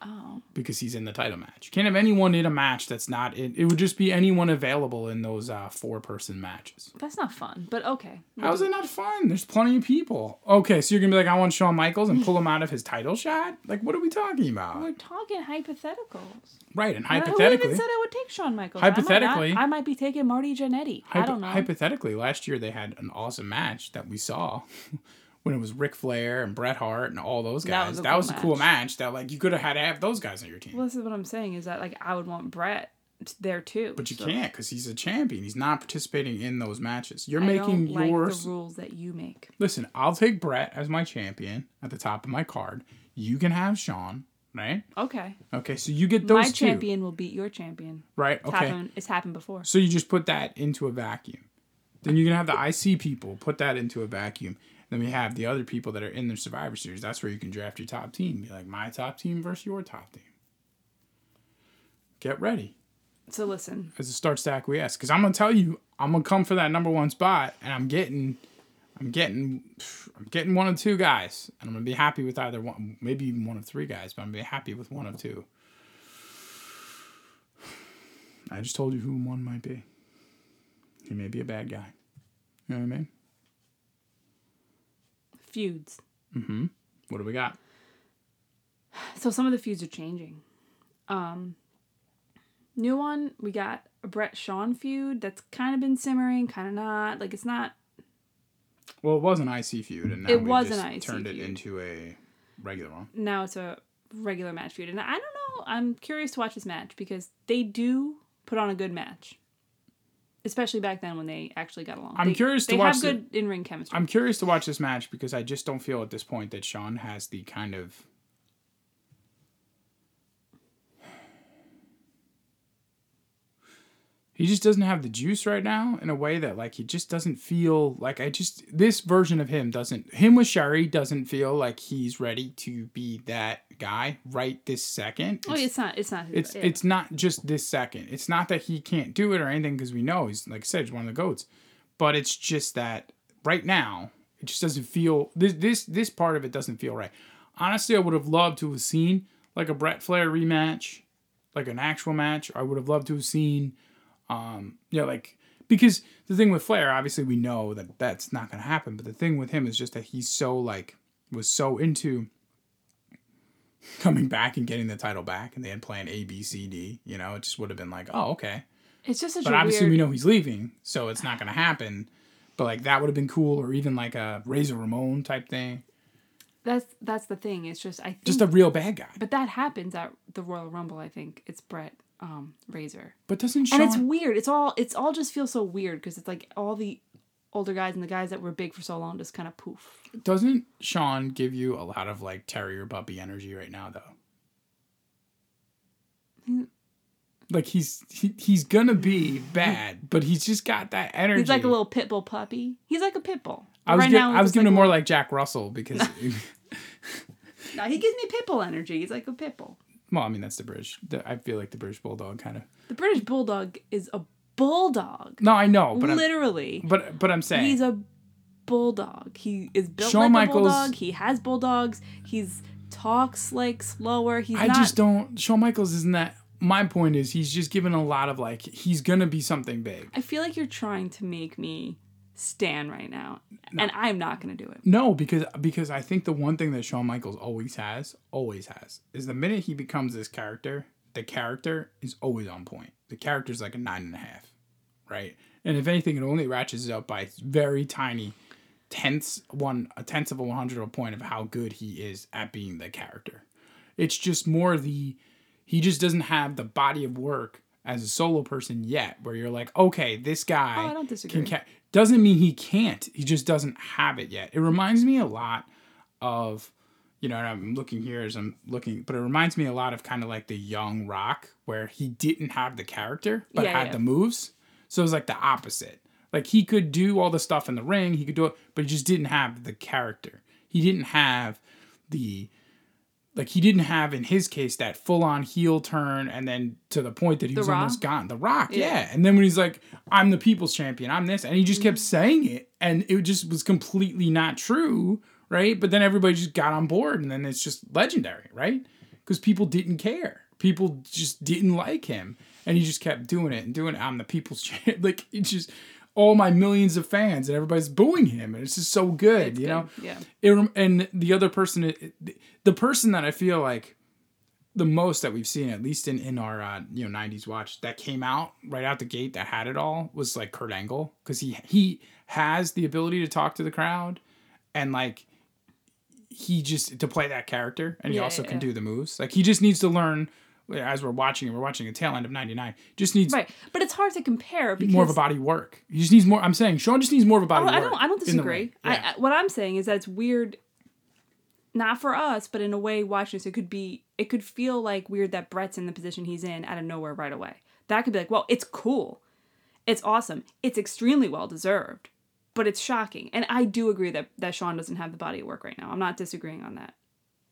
Oh, because he's in the title match. You can't have anyone in a match that's not in. It would just be anyone available in those uh, four person matches. that's not fun, but okay. How's it not fun? There's plenty of people. Okay, so you're gonna be like, I want Shawn Michaels and pull him out of his title shot. Like, what are we talking about? We're talking hypotheticals. Right, and hypothetically. Who even said I would take Shawn Michaels? I might not. Hypothetically- I might be taking Marty Jannetty. I don't know. hypothetically, last year they had an awesome match that we saw. When it was Ric Flair and Bret Hart and all those That guys, was a that cool was a cool match. match. That like you could have had to have those guys on your team, well, this is what I'm saying is that like I would want Bret there too. but you so- can't because he's a champion. He's not participating in those matches. You're I making like yours. the rules that you make. Listen, I'll take Bret as my champion at the top of my card. You can have Shawn, right? Okay. Okay, so you get those My two, champion will beat your champion. right? It's Okay, happened. It's happened before. so you just put that into a vacuum. Then you're gonna have the IC people put that into a vacuum. Then we have the other people that are in the Survivor Series. That's where you can draft your top team. Be like my top team versus your top team. Get ready So listen, as it starts to acquiesce. Because I'm gonna tell you, I'm gonna come for that number one spot, and I'm getting, I'm getting, I'm getting one of two guys, and I'm gonna be happy with either one, maybe even one of three guys, but I'm gonna be happy with one of two. I just told you who one might be. He may be a bad guy. You know what I mean? Feuds. Mm-hmm. What do we got? So some of the feuds are changing. Um, new one we got a Bret Shawn feud that's kind of been simmering, kind of not. Like it's not. Well, it was an IC feud, and now It was an IC turned it into a regular one. Now it's a regular match feud, and I don't know. I'm curious to watch this match because they do put on a good match, especially back then when they actually got along. I'm They- curious to they watch have the- good in ring chemistry. I'm curious to watch this match because I just don't feel at this point that Shawn has the kind of he just doesn't have the juice right now in a way that like he just doesn't feel like I just this version of him doesn't him with Sherry doesn't feel like he's ready to be that guy right this second. oh, it's not. It's not. It's yeah. it's not just this second. It's not that he can't do it or anything because we know he's like I said, he's one of the goats. But it's just that right now it just doesn't feel this this this part of it doesn't feel right. Honestly, I would have loved to have seen like a Bret Flair rematch, like an actual match. I would have loved to have seen, um, yeah, like because the thing with Flair, obviously we know that that's not gonna happen. But the thing with him is just that he's so like was so into coming back and getting the title back and they had planned A, B, C, D, you know, it just would have been like, oh, okay. It's just such But obviously weird. we know he's leaving, so it's not gonna happen. But like that would have been cool, or even like a Razor Ramon type thing. That's that's the thing. It's just I think. Just a real bad guy. but that happens at the Royal Rumble. I think it's Bret um, Razor. But doesn't Shawn and it's weird. It's all it's all just feels so weird because it's like all the older guys and the guys that were big for so long just kind of poof. doesn't Shawn give you a lot of like terrier puppy energy right now though? Like he's he, he's gonna be bad, but he's just got that energy. He's like a little pit bull puppy. He's like a pit bull. I was right gi- now, I was giving like him more like Jack Russell because No, he gives me pit bull energy. He's like a pit bull. Well, I mean that's the British. The, I feel like the British bulldog kind of. The British bulldog is a bulldog. No, I know, but I'm, Literally, but but I'm saying he's a bulldog. He is built Shawn like Michaels- a bulldog. He has bulldogs. He's talks like slower. He's I not. just don't. Shawn Michaels isn't that. My point is, he's just given a lot of like he's gonna be something big. I feel like you're trying to make me stand right now, and I'm not gonna do it. No, because because I think the one thing that Shawn Michaels always has, always has, is the minute he becomes this character, the character is always on point. The character's like a nine and a half, right? And if anything, it only ratchets up by very tiny tenths one a tenth of a one hundred of a point of how good he is at being the character. It's just more the he just doesn't have the body of work as a solo person yet, where you're like, okay, this guy Oh, I don't disagree. can ca- doesn't mean he can't. He just doesn't have it yet. It reminds me a lot of, you know, and I'm looking here as I'm looking, but it reminds me a lot of kind of like the young Rock, where he didn't have the character but Yeah, had yeah. the moves. So it was like the opposite. Like he could do all the stuff in the ring, he could do it, but he just didn't have the character. He didn't have the like he didn't have in his case that full on heel turn and then to the point that he The was Rock? almost gone. The Rock, yeah. Yeah. And then when he's like, I'm the people's champion, I'm this, and he just Mm-hmm. kept saying it, and it just was completely not true, right? But then everybody just got on board, and then it's just legendary, right? Because people didn't care. People just didn't like him. And he just kept doing it and doing it. I'm the people's champion. Like it's just all my millions of fans and everybody's booing him. And it's just so good, It's you good, know? yeah. it and the other person it- the person that i feel like the most that we've seen at least in in our uh, you know 90s watch that came out right out the gate that had it all was like kurt angle because he he has the ability to talk to the crowd and like he just to play that character and he Yeah, also yeah, can yeah. do the moves like he just needs to learn as we're watching we're watching a tail end of 99 just needs Right, but it's hard to compare because more of a body work he just needs more i'm saying shawn just needs more of a body Oh, I work don't. I don't disagree. I, Yeah. I, what I'm saying is that it's weird, not for us, but in a way, watching this, it could be. It could feel like weird that Bret's in the position he's in out of nowhere right away. That could be like, well, it's cool, it's awesome, it's extremely well deserved, but it's shocking. And I do agree that that Shawn doesn't have the body of work right now. I'm not disagreeing on that.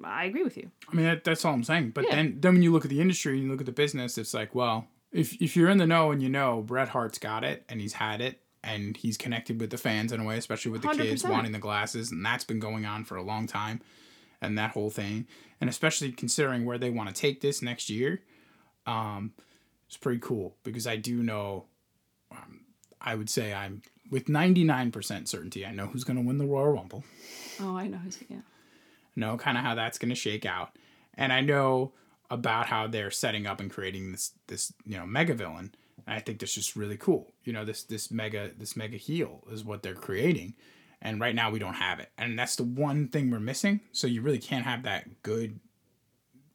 I agree with you. I mean, that, that's all I'm saying. But Yeah. then, then when you look at the industry and you look at the business, it's like, well, if if you're in the know and you know Bret Hart's got it and he's had it and he's connected with the fans in a way, especially with the kids 100%. wanting the glasses, and that's been going on for a long time, and that whole thing, and especially considering where they want to take this next year, um, is pretty cool because I do know. Um, I would say I'm with 99% certainty. I know who's going to win the Royal Rumble. Oh, I know who's yeah. Know kind of how that's going to shake out. And i know about how they're setting up and creating this this you know mega villain. And i think that's just really cool. You know this this mega this mega heel is what they're creating. And right now we don't have it. And that's the one thing we're missing. So you really can't have that good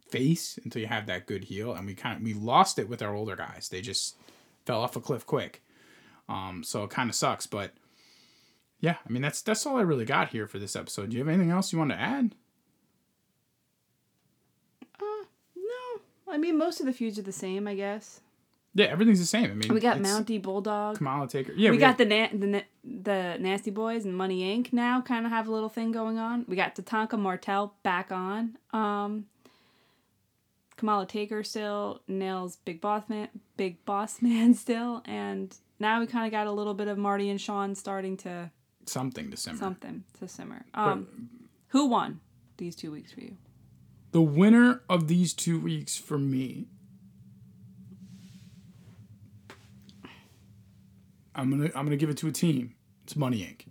face until you have that good heel. And we kind of we lost it with our older guys. They just fell off a cliff quick. Um so it kind of sucks. But yeah i mean that's that's all i really got here for this episode. Do you have anything else you want to add No, I mean most of the feuds are the same, I guess. Yeah, everything's the same. I mean, We got Mountie Bulldog. Kamala Taker. Yeah, we, we, got got the, na- the na- the Nasty Boys and Money Inc. now kind of have a little thing going on. We got Tatanka Martel back on. Um, Kamala Taker still nails Big Boss Man, Big Boss Man still, and now we kind of got a little bit of Marty and Shawn starting to something to simmer. something to simmer. Um, who won these two weeks for you? The winner of these two weeks for me. I'm gonna I'm gonna give it to a team. It's Money Inc.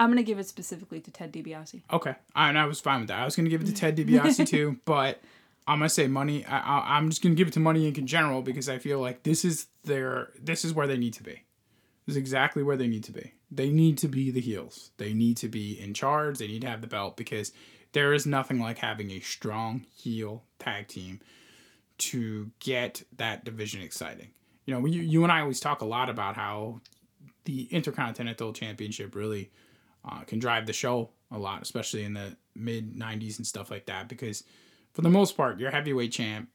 I'm gonna give it specifically to Ted DiBiase. Okay, I, and I was fine with that. I was gonna give it to Ted DiBiase too, but I'm gonna say Money. I, I, I'm just gonna give it to Money Inc. in general because I feel like this is their this is where they need to be. This is exactly where they need to be. They need to be the heels. They need to be in charge. They need to have the belt because there is nothing like having a strong heel tag team to get that division exciting. You know, you, you and I always talk a lot about how the Intercontinental Championship really uh, can drive the show a lot, especially in the mid 90s and stuff like that. Because for the most part, your heavyweight champ,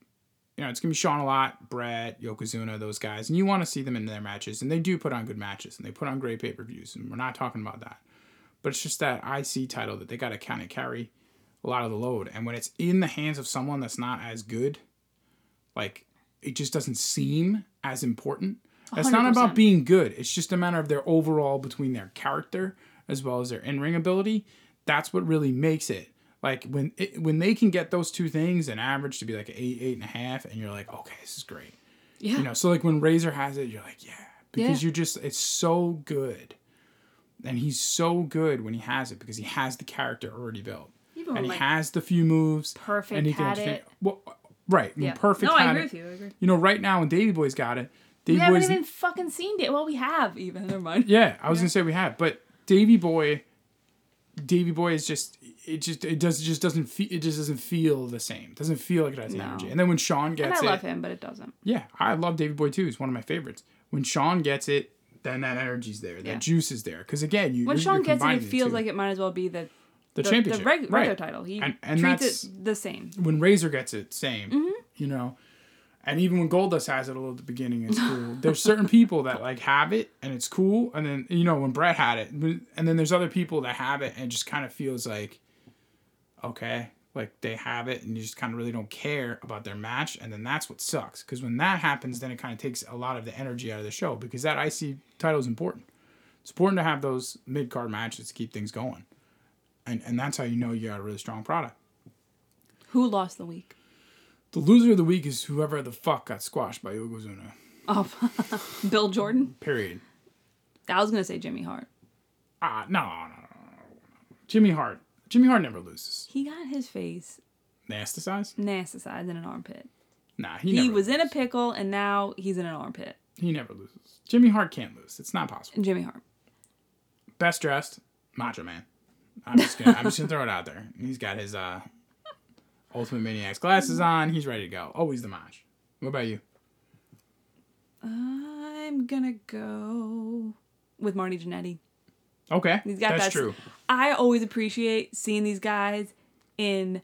you know, it's going to be Shawn a lot, Bret, Yokozuna, those guys. And you want to see them in their matches. And they do put on good matches and they put on great pay per views. And we're not talking about that. But it's just that IC title that they got to kind of carry a lot of the load. And when it's in the hands of someone that's not as good, like it just doesn't seem as important. It's not 100%. about being good. It's just a matter of their overall between their character as well as their in-ring ability. That's what really makes it. Like when it, when they can get those two things, an average to be like an eight, eight and a half, and you're like, okay, this is great. Yeah. You know, so like when Razor has it, you're like, yeah, because Yeah. you're just it's so good, and he's so good when he has it because he has the character already built, Even and he like, has the few moves. Perfect and he can had it. Well, right. Yeah. perfect. No, I agree it- with you. I agree. You know, right now when Davy Boy's got it, We haven't Boy's even fucking seen it. Well, we have even. Never mind. yeah, I was gonna say we have, but Davy Boy, Davy Boy is just it just it does just doesn't feel it just doesn't feel the same. It doesn't feel like it has No. energy. And then when Shawn And gets I it, love him, but it doesn't. yeah, I love Davy Boy too. He's one of my favorites. When Shawn gets it, then that energy's there, that Yeah. juice is there. Because again, you When Shawn gets it, it feels like it might as well be the the, the, championship, the reg- right? regular title. He And- and treats it the same. when Razor gets it, same. Mm-hmm. You know, and even when Goldust has it a little at the beginning, it's cool. there's certain people that like have it and it's cool, and then you know when Bret had it, and then there's other people that have it and it just kind of feels like, okay, like they have it and you just kind of really don't care about their match, and then that's what sucks. Because when that happens, then it kind of takes a lot of the energy out of the show because that IC title is important. It's important to have those mid card matches to keep things going, and and that's how you know you got a really strong product. Who lost the week? The loser of the week is whoever the fuck got squashed by Yokozuna. Oh, Bill Jordan. Period. I was gonna say Jimmy Hart. Ah, no, no, no, no, no. Jimmy Hart. Jimmy Hart never loses. He got his face Nasticized? nasticized in an armpit. Nah, he, He, was in a pickle, and now he's in an armpit. He never loses. Jimmy Hart can't lose. It's not possible. Jimmy Hart. Best dressed, Macho Man. I'm just gonna, I'm just gonna throw it out there. He's got his uh, Ultimate Maniacs glasses on. He's ready to go. Always the Maj. What about you? I'm gonna go with Marty Jannetty. Okay, He's got that's that. true. I always appreciate seeing these guys in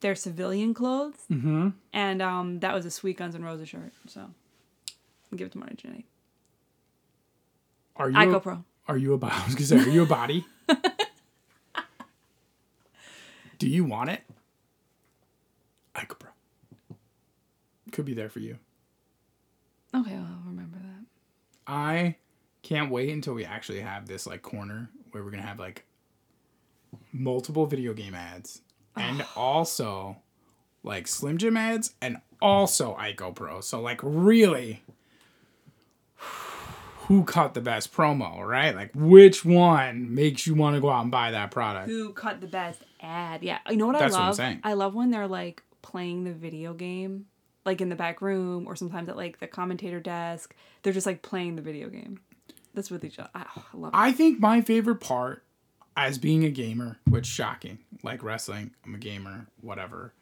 their civilian clothes, Mm-hmm. and um, that was a Sweet Guns and Roses shirt. So, I'll give it to Marty Jannetty. Are you? I go pro. Are you a body? I was gonna say, are you a body? Do you want it? Icobro. Could be there for you. Okay, well, I'll remember that. I can't wait until we actually have this like corner where we're gonna have like multiple video game ads and also like Slim Jim ads and also Ico Pro. So like really who cut the best promo, right? Like which one makes you want to go out and buy that product? Who cut the best ad? Yeah, you know what That's I what I'm love? saying. I love when they're like playing the video game, like in the back room, or sometimes at like the commentator desk. They're just like playing the video game. That's with each other. I, oh, I love it. I think my favorite part as being a gamer, which shocking, like wrestling, I'm a gamer, whatever.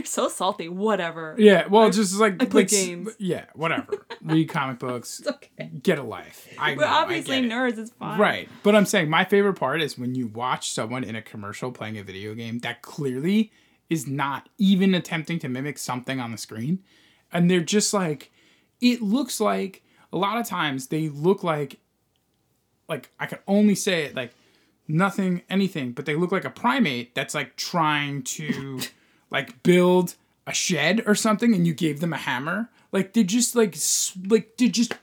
You're so salty. Whatever. Yeah, well, just like I play like, games. Yeah, whatever. Read comic books. It's okay. Get a life. I We're know, I obviously it. nerds. It's fine. Right. But I'm saying my favorite part is when you watch someone in a commercial playing a video game that clearly is not even attempting to mimic something on the screen. And they're just like, it looks like a lot of times they look like, like, I can only say it like nothing, anything, but they look like a primate that's like trying to like build a shed or something and you gave them a hammer. Like they're just like, like, they're just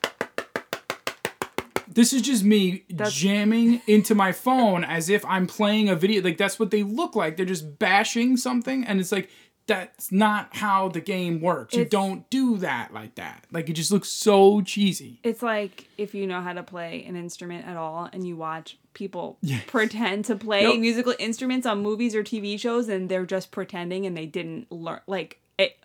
this is just me jamming into my phone as if I'm playing a video. Like that's what they look like. They're just bashing something, and it's like that's not how the game works. You don't do that like that. Like it just looks so cheesy. It's like if you know how to play an instrument at all and you watch people Yes. pretend to play Yep. musical instruments on movies or TV shows and they're just pretending and they didn't learn like it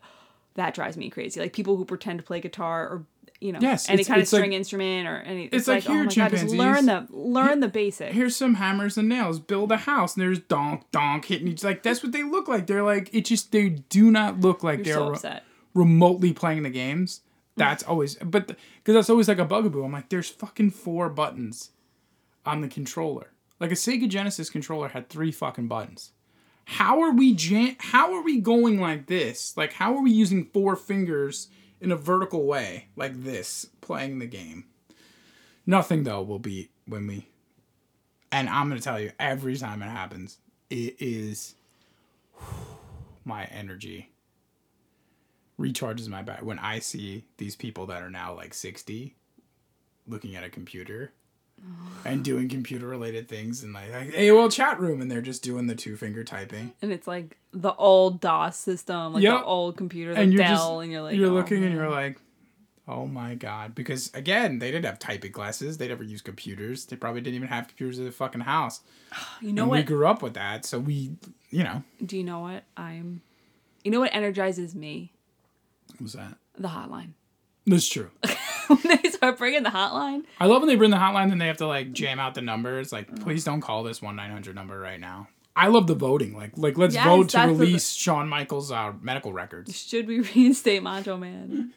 that drives me crazy. Like people who pretend to play guitar or you know Yes, any it's- kind of it's like- string instrument or any it's like, oh here, my god just learn the learn the basics. Here's some hammers and nails. Build a house, and there's donk donk hitting each. Like that's what they look like. They're like it. Just they do not look like You're they're so re- remotely playing the games. That's always, but because that's always like a bugaboo. I'm like, there's fucking four buttons on the controller. Like a Sega Genesis controller had three fucking buttons. How are we jam- How are we going like this? Like, how are we using four fingers in a vertical way like this playing the game? Nothing though will be when we. And I'm gonna tell you, every time it happens, it is my energy recharges my back when I see these people that are now like 60 looking at a computer Oh. and doing computer related things and like, like AOL chat room and they're just doing the two finger typing. And it's like the old DOS system, like Yep. the old computer, the And you're Dell, just and you're like you're oh, looking and you're like oh my god because again they didn't have typing classes they never used computers they probably didn't even have computers in the fucking house you know and we grew up with that so we you know Do you know what I'm? You know what energizes me? what was that The hotline. that's true when they start bringing the hotline, I love when they bring the hotline and they have to like jam out the numbers. Like, please don't call this one nine hundred number right now. I love the voting. Like, like let's Yes, vote to what the- release Shawn Michaels' uh, medical records. should we reinstate Macho Man?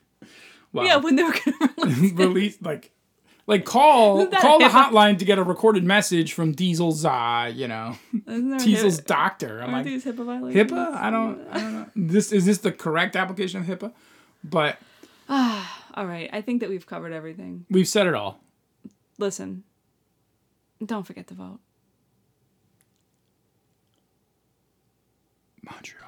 Well, Yeah, when they were gonna release release like, like call call the hotline to get a recorded message from Diesel's, uh, you know, Diesel's doctor. I'm aren't like, these HIPAA violations? HIPAA? I don't, I don't know. This is this the correct application of HIPAA? But All right, I think that we've covered everything. we've said it all. Listen, don't forget to vote. Montreal.